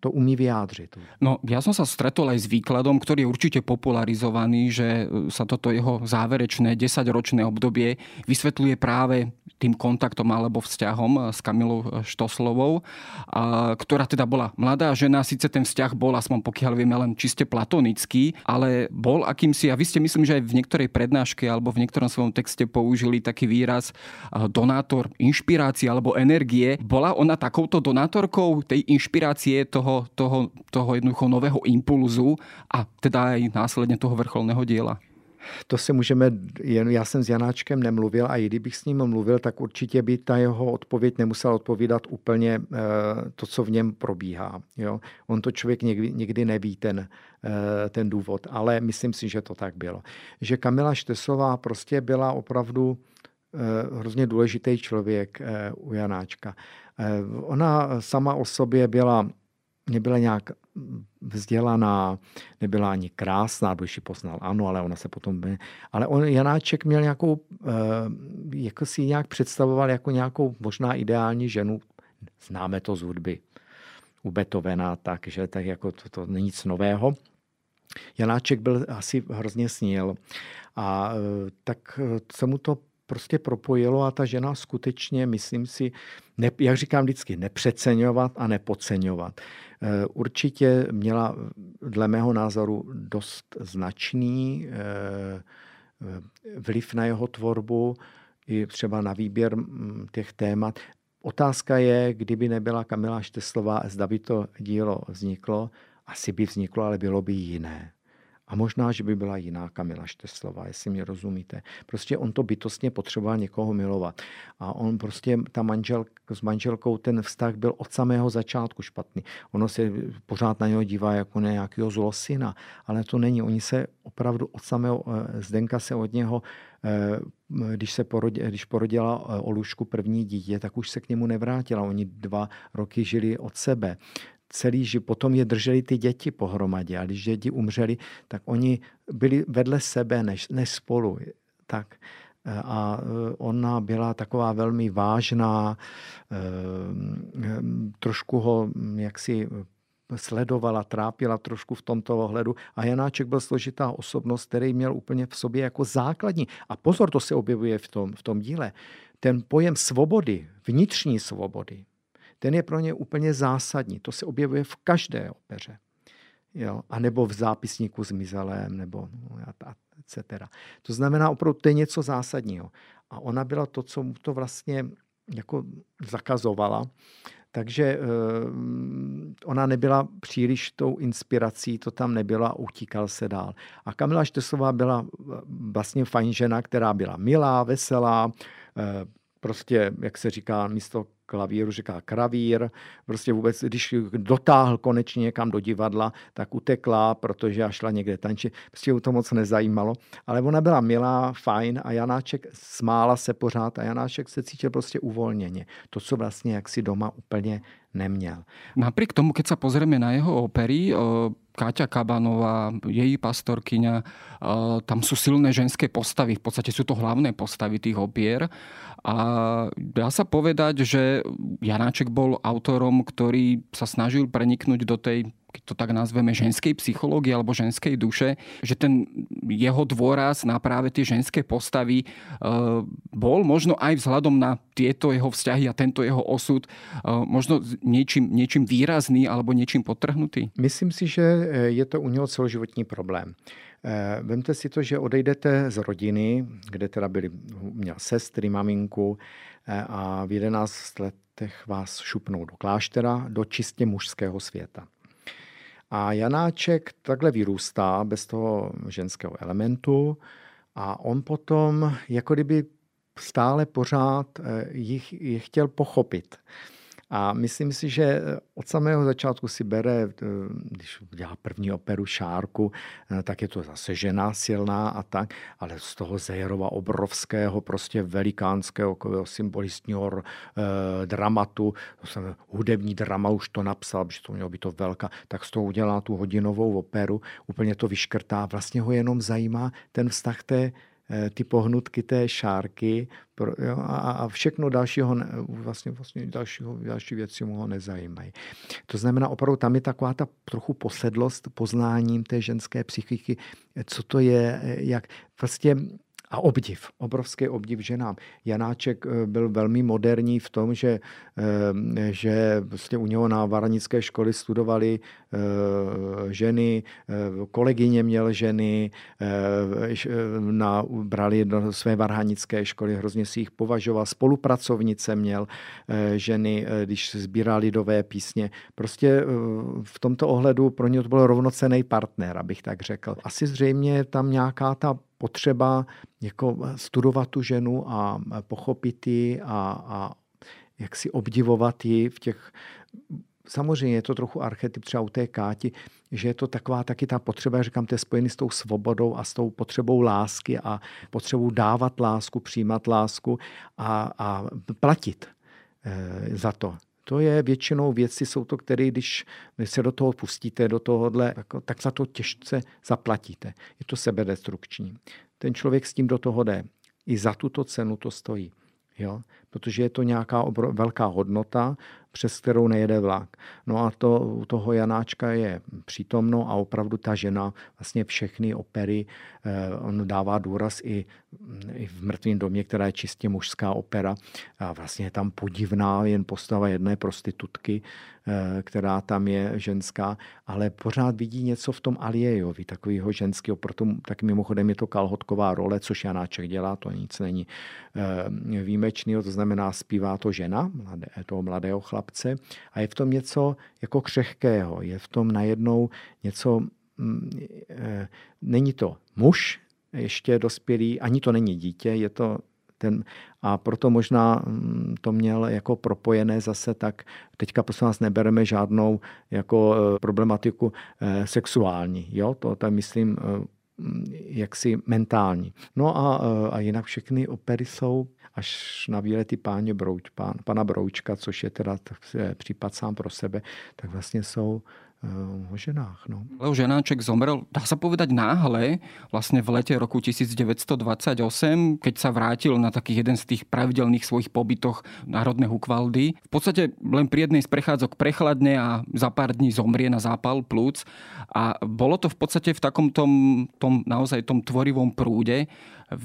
to umí vyjádřit. No, ja som sa stretol aj s výkladom, ktorý je určite popularizovaný, že sa toto jeho záverečné 10-ročné obdobie vysvetľuje práve tým kontaktom alebo vzťahom s Kamilou Štoslovou, a, ktorá teda bola mladá žena, síce ten vzťah bol, aspoň pokiaľ vieme, len čiste platonický, ale bol akýmsi, a vy ste myslím, že aj v niektorej prednáške alebo v niektorom svojom texte použili taký výraz donátor inšpirácie alebo energie. Bola ona takouto donátorkou tej inšpirácie toho toho, toho, toho jednoducho nového impulzu a teda aj následně toho vrcholného díla. To se můžeme, jen já jsem s Janáčkem nemluvil a i kdybych s ním mluvil, tak určitě by ta jeho odpověď nemusela odpovídat úplně eh, to, co v něm probíhá. Jo? On to člověk někdy, někdy neví, ten, eh, ten důvod, ale myslím si, že to tak bylo. Že Kamila Štesová prostě byla opravdu eh, hrozně důležitý člověk u Janáčka. Ona sama o sobě byla nebyla nějak vzdělaná, nebyla ani krásná, když ji poznal, ano, ale ona se potom... Ale on, Janáček měl nějakou, eh, jako si nějak představoval jako nějakou možná ideální ženu, známe to z hudby, u Beethovena, takže tak jako to, to není nic nového. Janáček byl asi hrozně sníl a eh, tak eh, se mu to prostě propojilo a ta žena skutečně, myslím si, ne, jak říkám vždycky, nepřeceňovat a nepodceňovat. Eh, určitě měla dle mého názoru dost značný eh, vliv na jeho tvorbu, i třeba na výběr mm, těch témat. Otázka je, kdyby nebyla Kamila Šteslová, zda by to dílo vzniklo, asi by vzniklo, ale bylo by jiné. A možná, že by byla jiná Kamila Šteslová, jestli mě rozumíte. Prostě on to bytostně potřeboval někoho milovat. A on prostě, ta manžel, s manželkou, ten vztah byl od samého začátku špatný. Ono se pořád na něho dívá jako na nějakého zlosina, ale to není. Oni se opravdu od samého, eh, Zdenka se od něho eh, když se porodila, když porodila eh, Olušku první dítě, tak už se k němu nevrátila. Oni dva roky žili od sebe celý život. Potom je drželi ty děti pohromadě a když děti umřeli, tak oni byli vedle sebe než, než spolu. Tak eh, a eh, ona byla taková velmi vážná, eh, trošku ho hm, jaksi sledovala, trápila trošku v tomto ohledu. A Janáček byl složitá osobnost, který měl úplně v sobě jako základní. A pozor, to se objevuje v tom, v tom díle. Ten pojem svobody, vnitřní svobody, ten je pro ně úplně zásadní. To se objevuje v každé opeře. Jo? A nebo v zápisníku s Mizelem, nebo no, etc. To znamená, opravdu to je něco zásadního. A ona byla to, co mu to vlastně jako zakazovala. Takže e, ona nebyla příliš tou inspirací, to tam nebyla, utíkal se dál. A Kamila Štesová byla vlastně fajn žena, která byla milá, veselá, e, prostě, jak se říká, místo klavíru říká kravír. Prostě vůbec, když dotáhl konečně někam do divadla, tak utekla, protože já šla někde tančit. Prostě u to moc nezajímalo. Ale ona byla milá, fajn a Janáček smála se pořád a Janáček se cítil prostě uvolněně. To, co vlastně jaksi doma úplně neměl. Napriek tomu, keď sa pozrieme na jeho opery, Káťa Kabanová, její pastorkyňa, tam sú silné ženské postavy, v podstate sú to hlavné postavy tých opier. A dá sa povedať, že Janáček bol autorom, ktorý sa snažil preniknúť do tej keď to tak nazveme, ženskej psychológie alebo ženskej duše, že ten jeho dôraz na práve tie ženské postavy e, bol možno aj vzhľadom na tieto jeho vzťahy a tento jeho osud e, možno niečím, niečím výrazný alebo niečím potrhnutý? Myslím si, že je to u něho celoživotní problém. Vemte si to, že odejdete z rodiny, kde teda byli, měl sestry, maminku a v 11 letech vás šupnou do kláštera, do čistě mužského světa. A Janáček takhle vyrůstá bez toho ženského elementu a on potom jako kdyby stále pořád eh, jich, jich chtěl pochopit. A myslím si, že od samého začátku si bere, eh, když dělá první operu Šárku, eh, tak je to zase žena silná a tak, ale z toho Zejerova obrovského, prostě velikánského symbolistního eh, dramatu, to jsem, hudební drama už to napsal, že to mělo být to velká, tak z toho udělá tu hodinovou operu, úplně to vyškrtá, vlastně ho jenom zajímá ten vztah té Eh, ty pohnutky té šárky jo, a, a všechno dalšího, vlastně, vlastně dalšího, další věci mu ho nezajímají. To znamená, opravdu tam je taková ta trochu posedlost poznáním té ženské psychiky, co to je, eh, jak vlastně a obdiv, obrovský obdiv ženám. Janáček eh, byl velmi moderní v tom, že, eh, že vlastně u něho na varanické školy studovali eh, ženy, kolegyně měl ženy, na, brali do své varhanické školy, hrozně si jich považoval, spolupracovnice měl ženy, když sbírali lidové písně. Prostě v tomto ohledu pro ně to byl rovnocený partner, abych tak řekl. Asi zřejmě tam nějaká ta potřeba jako studovat tu ženu a pochopit ji a, a jak si obdivovat ji v těch Samozřejmě je to trochu archetyp třeba u té Káti, že je to taková taky ta potřeba, říkám, to je spojený s tou svobodou a s tou potřebou lásky a potřebou dávat lásku, přijímat lásku a, a platit e, za to. To je většinou věci, jsou to, které, když se do toho pustíte, do tohohle, tak za to těžce zaplatíte. Je to sebedestrukční. Ten člověk s tím do toho jde. I za tuto cenu to stojí. Jo? Protože je to nějaká obro, velká hodnota, přes kterou nejede vlak. No a to u toho Janáčka je přítomno a opravdu ta žena vlastně všechny opery, eh, on dává důraz i, i v Mrtvém domě, která je čistě mužská opera. A vlastně je tam podivná jen postava jedné prostitutky, eh, která tam je ženská, ale pořád vidí něco v tom Aliejovi, takového ženského, proto tak mimochodem je to kalhotková role, což Janáček dělá, to nic není eh, výjimečného, to znamená zpívá to žena, mladé, toho mladého chlapce a je v tom něco jako křehkého, je v tom najednou něco, mm, e, není to muž, ještě dospělý, ani to není dítě, je to ten, a proto možná mm, to měl jako propojené zase tak, teďka prosím vás nebereme žádnou jako e, problematiku e, sexuální, jo, to tam myslím jaksi mentální. No a, a jinak všechny opery jsou až na výlety páně Brouč, pán, pana Broučka, což je teda případ sám pro sebe, tak vlastně jsou Eh, o ženách. No. Leo Ženáček zomrel, dá sa povedať náhle, vlastne v lete roku 1928, keď sa vrátil na takých jeden z tých pravidelných svojich pobytoch Národné hukvaldy. V podstate len pri jednej z prechádzok prechladne a za pár dní zomrie na zápal plúc. A bolo to v podstate v takom tom, tom naozaj tom tvorivom prúde.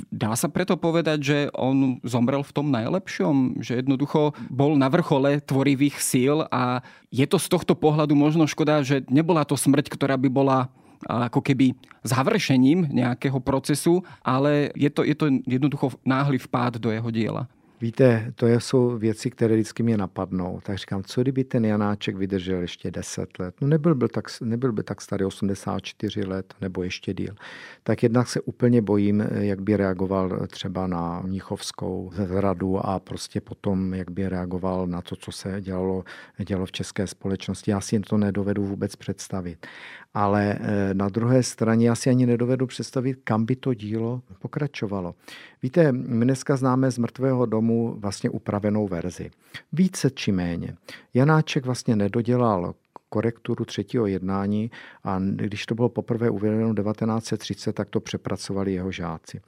Dá sa preto povedať, že on zomrel v tom najlepšom, že jednoducho bol na vrchole tvorivých síl a je to z tohto pohľadu možno škoda, že nebola to smrť, ktorá by bola ako keby završením nejakého procesu, ale je to, je to jednoducho náhly vpád do jeho diela. Víte, to jsou věci, které vždycky mě napadnou. Tak říkám, co kdyby ten Janáček vydržel ještě 10 let? No nebyl by tak, nebyl by tak starý, 84 let nebo ještě díl. Tak jednak se úplně bojím, jak by reagoval třeba na Mnichovskou zradu a prostě potom, jak by reagoval na to, co se dělalo, dělalo v české společnosti. Já si to nedovedu vůbec představit. Ale eh, na druhé straně já si ani nedovedu představit, kam by to dílo pokračovalo. Víte, my dneska známe z mrtvého domu vlastně upravenou verzi. Více či méně. Janáček vlastně nedodělal korekturu třetího jednání a když to bylo poprvé uvedeno 1930, tak to přepracovali jeho žáci.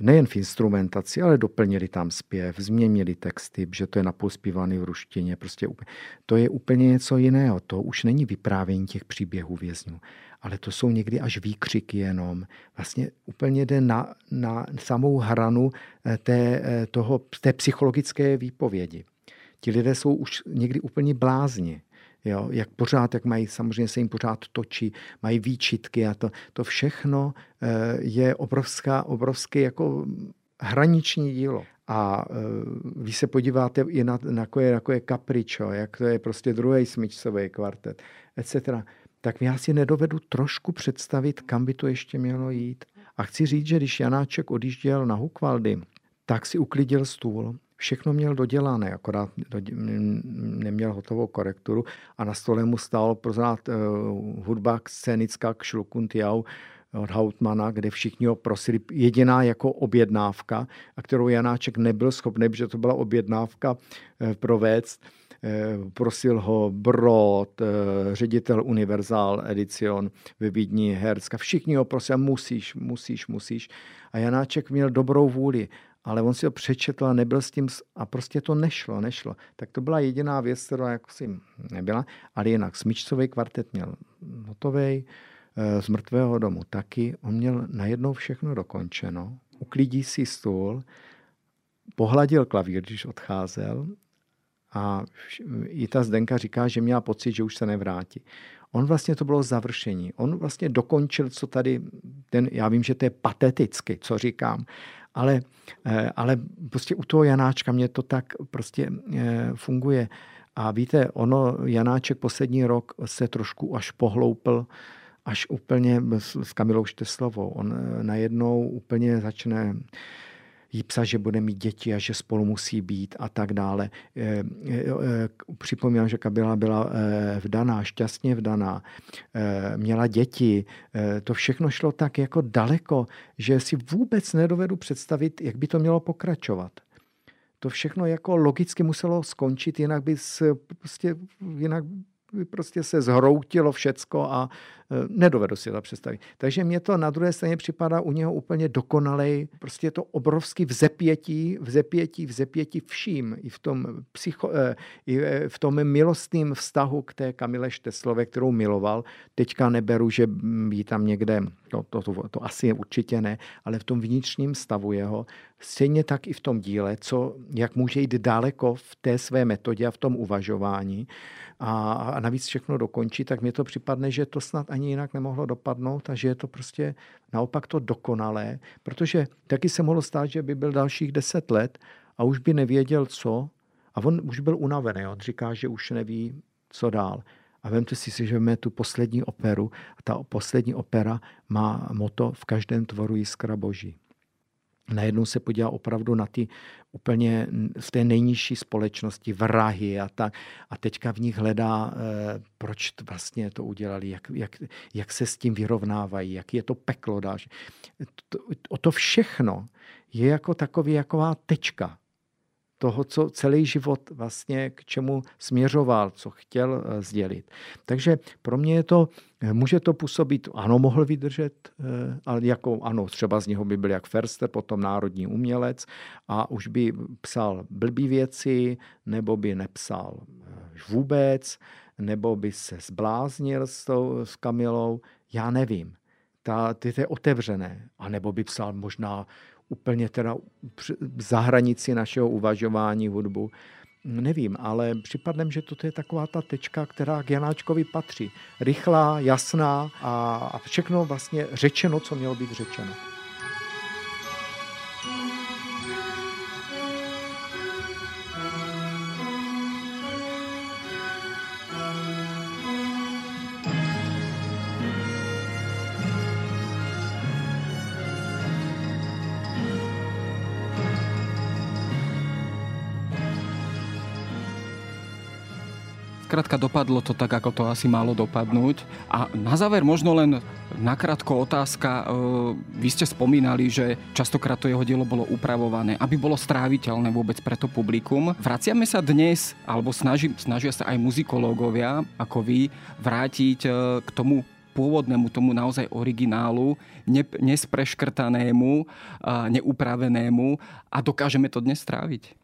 Nejen v instrumentaci, ale doplnili tam zpěv, změnili texty, že to je napůl zpívaný v ruštině. Prostě to je úplně něco jiného. To už není vyprávění těch příběhů vězňů, ale to jsou někdy až výkřiky jenom. Vlastně úplně jde na, na samou hranu eh, té, eh, toho, té psychologické výpovědi. Ti lidé jsou už někdy úplně blázni. Jo, jak pořád, jak mají, samozřejmě se jim pořád točí, mají výčitky a to, to všechno eh, je obrovská, obrovské jako hraniční dílo. A eh, když se podíváte i na, na jako je, jako je Capriccio, jak to je prostě druhý smyčcový kvartet, etc., tak já si nedovedu trošku představit, kam by to ještě mělo jít. A chci říct, že když Janáček odjížděl na Hukvaldy, tak si uklidil stůl, všechno měl dodělané, akorát neměl hotovou korekturu a na stole mu stál pořád uh, hudba scénická k Šlukuntiau od Hautmana, kde všichni ho prosili, jediná jako objednávka, a kterou Janáček nebyl schopný, protože to byla objednávka uh, provést, uh, prosil ho Brod, ředitel Universal Edition ve Vídni, Hercka, všichni ho prosili, musíš, musíš, musíš. A Janáček měl dobrou vůli ale on si ho přečetl a nebyl s tím a prostě to nešlo, nešlo. Tak to byla jediná věc, která jako si nebyla, ale jinak smyčcový kvartet měl hotový, eh, z mrtvého domu taky. On měl najednou všechno dokončeno, uklidí si stůl, pohladil klavír, když odcházel a i ta Zdenka říká, že měla pocit, že už se nevrátí. On vlastně to bylo završení. On vlastně dokončil, co tady, ten, já vím, že to je pateticky, co říkám, ale, eh, ale prostě u toho Janáčka mě to tak prostě eh, funguje. A víte, ono, Janáček poslední rok se trošku až pohloupil, až úplně s Kamilou Šteslovou. On eh, najednou úplně začne jí psat, že bude mít děti a že spolu musí být a tak dále. Eh, eh, připomínám, že Kabila byla eh, vdaná, šťastně vdaná, měla děti. To všechno šlo tak jako daleko, že si vůbec nedovedu představit, jak by to mělo pokračovat to všechno jako logicky muselo skončit, jinak by se, prostě, jinak by prostě se zhroutilo všecko a e, nedovedu si to představit. Takže mě to na druhé straně připadá u něho úplně dokonalej. Prostě je to obrovský vzepětí, vzepětí, vzepětí vším. I v tom, psycho, e, i e, v tom milostným vztahu k té Kamile Šteslové, kterou miloval. Teďka neberu, že jí tam někde, to, to, to, to asi určitě ne, ale v tom vnitřním stavu jeho, stejně tak i v tom díle, co, jak může jít daleko v té své metodě a v tom uvažování a, a navíc všechno dokončí, tak mi to připadne, že to snad ani jinak nemohlo dopadnout a že je to prostě naopak to dokonalé, protože taky se mohlo stát, že by byl dalších deset let a už by nevěděl, co. A on už byl unavený, on říká, že už neví, co dál. A vemte si, že máme tu poslední operu a ta poslední opera má moto v každém tvoru jiskra boží najednou se podívá opravdu na ty úplně v té nejnižší společnosti, vrahy a tak. A teďka v nich hledá, eh, proč vlastně to udělali, jak, jak, jak se s tím vyrovnávají, jak je to peklo dáš. O to všechno je jako takový, jaková tečka toho, co celý život vlastně k čemu směřoval, co chtěl eh, sdělit. Takže pro mě je to, eh, může to působit, ano, mohl vydržet, eh, ale jako ano, třeba z něho by byl jak Ferster, potom národní umělec a už by psal blbý věci, nebo by nepsal vůbec, nebo by se zbláznil s, tou, s Kamilou, já nevím. Ta, ty to je otevřené. A nebo by psal možná úplně teda za hranici našeho uvažování hudbu. Nevím, ale připadne, že toto je taková ta tečka, která k Janáčkovi patří. Rychlá, jasná a, a všechno vlastně řečeno, co mělo být řečeno. Skrátka dopadlo to tak, ako to asi malo dopadnúť. A na záver možno len nakrátko otázka. E, vy ste spomínali, že častokrát to jeho dielo bolo upravované, aby bolo stráviteľné vôbec pre to publikum. Vraciame sa dnes, alebo snaží, snažia sa aj muzikológovia, ako vy, vrátiť e, k tomu pôvodnému, tomu naozaj originálu, ne, nespreškrtanému, neupravenému a dokážeme to dnes stráviť?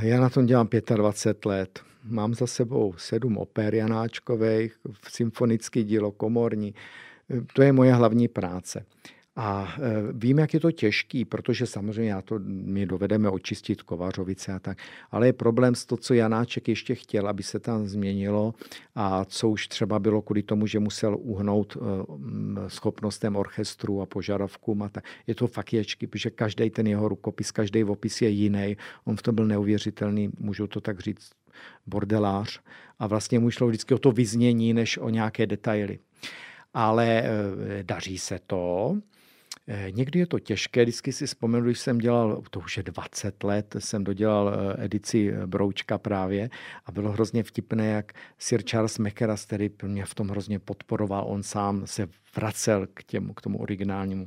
Já na tom dělám 25 let. Mám za sebou sedm oper Janáčkových, symfonický dílo komorní. To je moje hlavní práce. A e, vím, jak je to těžký, protože samozřejmě já to, my dovedeme očistit Kovařovice a tak, ale je problém s to, co Janáček ještě chtěl, aby se tam změnilo a co už třeba bylo kvůli tomu, že musel uhnout e, schopnostem orchestru a požadavkům a tak. Je to fakt ječky, protože každý ten jeho rukopis, každý opis je jiný. On v tom byl neuvěřitelný, můžu to tak říct, bordelář a vlastně mu šlo vždycky o to vyznění, než o nějaké detaily. Ale e, daří se to. Eh, někdy je to těžké, vždycky si vzpomenu, když jsem dělal, to už je 20 let, jsem dodělal eh, edici eh, Broučka právě a bylo hrozně vtipné, jak Sir Charles Mackerras, který mě v tom hrozně podporoval, on sám se vracel k, těmu, k tomu originálnímu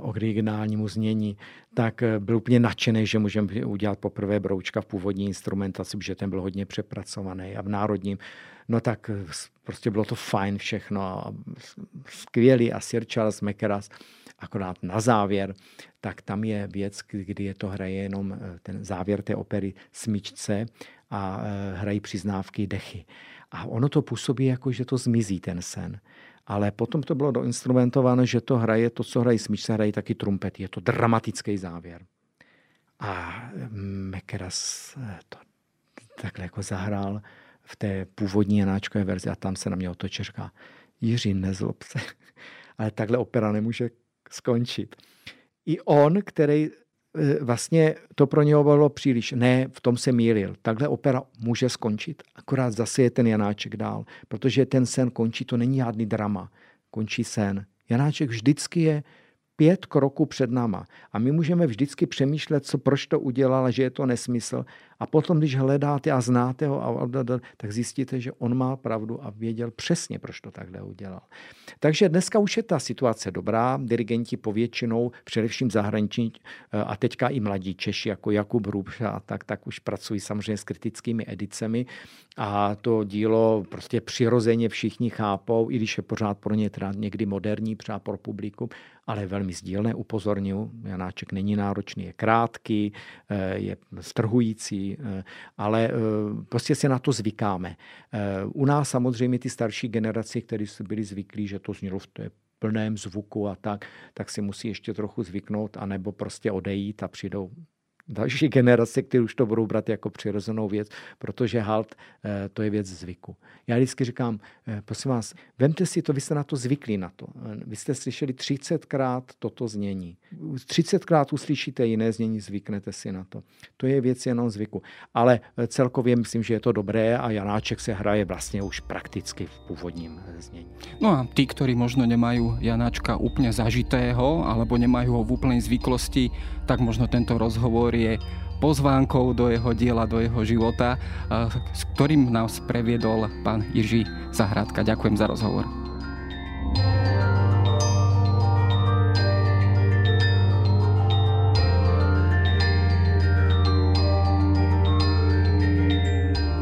originálnímu znění, tak byl úplně nadšený, že můžeme udělat poprvé broučka v původní instrumentaci, protože ten byl hodně přepracovaný a v národním. No tak prostě bylo to fajn všechno. Skvělý a Sir Charles Mackerras Akorát na závěr, tak tam je věc, kdy je to hraje jenom eh, ten závěr té opery smyčce a eh, hrají přiznávky dechy. A ono to působí jako, že to zmizí ten sen. Ale potom to bylo doinstrumentováno, že to hraje, to, co hrají smyčce, hrají taky trumpety. Je to dramatický závěr. A Mekeras eh, to takhle jako zahrál v té původní janáčkové verzi a tam se na mě otočil říká, Jiří, nezlob se, ale takhle opera nemůže skončit. I on, který e, vlastně to pro něho bylo příliš. Ne, v tom se mýlil. Takhle opera může skončit. Akorát zase je ten Janáček dál, protože ten sen končí, to není žádný drama. Končí sen. Janáček vždycky je pět kroků před náma. A my můžeme vždycky přemýšlet, co proč to udělal, že je to nesmysl. A potom, když hledáte a znáte ho, tak zjistíte, že on má pravdu a věděl přesně, proč to takhle udělal. Takže dneska už je ta situace dobrá. Dirigenti povětšinou, především zahraniční a teďka i mladí Češi, jako Jakub Hrubš a tak, tak už pracují samozřejmě s kritickými edicemi a to dílo prostě přirozeně všichni chápou, i když je pořád pro ně teda někdy moderní, třeba pro publikum, ale velmi sdílné, upozorňuji. Janáček není náročný, je krátký, eh, je strhující, eh, ale eh, prostě si na to zvykáme. U nás samozřejmě ty starší generace, které byli zvyklí, že to znělo v té plném zvuku a tak, tak si musí ještě trochu zvyknout, anebo prostě odejít a přijdou další generace, které už to budou brát jako přirozenou věc, protože halt eh, to je věc zvyku. Já vždycky říkám, eh, prosím vás, vemte si to, vy jste na to zvyklí na to. Eh, vy jste slyšeli 30krát toto znění. 30krát uslyšíte jiné znění, zvyknete si na to. To je věc jenom zvyku. Ale celkově myslím, že je to dobré a Janáček se hraje vlastně už prakticky v původním znění. No a tí, ktorí možno nemajú Janáčka úplne zažitého alebo nemajú ho v úplnej zvyklosti, tak možno tento rozhovor je pozvánkou do jeho diela, do jeho života, s ktorým nás previedol pán Jiří Zahradka. Ďakujem za rozhovor.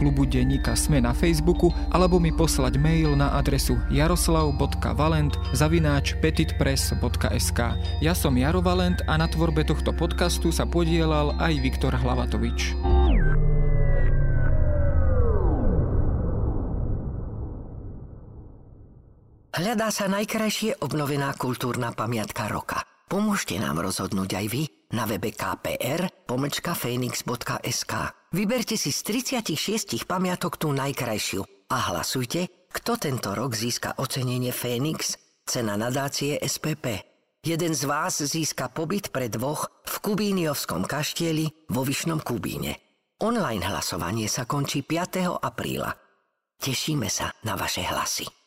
klubu denníka Sme na Facebooku alebo mi poslať mail na adresu jaroslav.valent zavináč petitpress.sk Ja som Jaro Valent a na tvorbe tohto podcastu sa podielal aj Viktor Hlavatovič. Hľadá sa najkrajšie obnovená kultúrna pamiatka roka. Pomôžte nám rozhodnúť aj vy na webe kpr pomlčka phoenix.sk. Vyberte si z 36 pamiatok tú najkrajšiu a hlasujte, kto tento rok získa ocenenie Phoenix, cena nadácie SPP. Jeden z vás získa pobyt pre dvoch v Kubíniovskom kaštieli vo Vyšnom Kubíne. Online hlasovanie sa končí 5. apríla. Tešíme sa na vaše hlasy.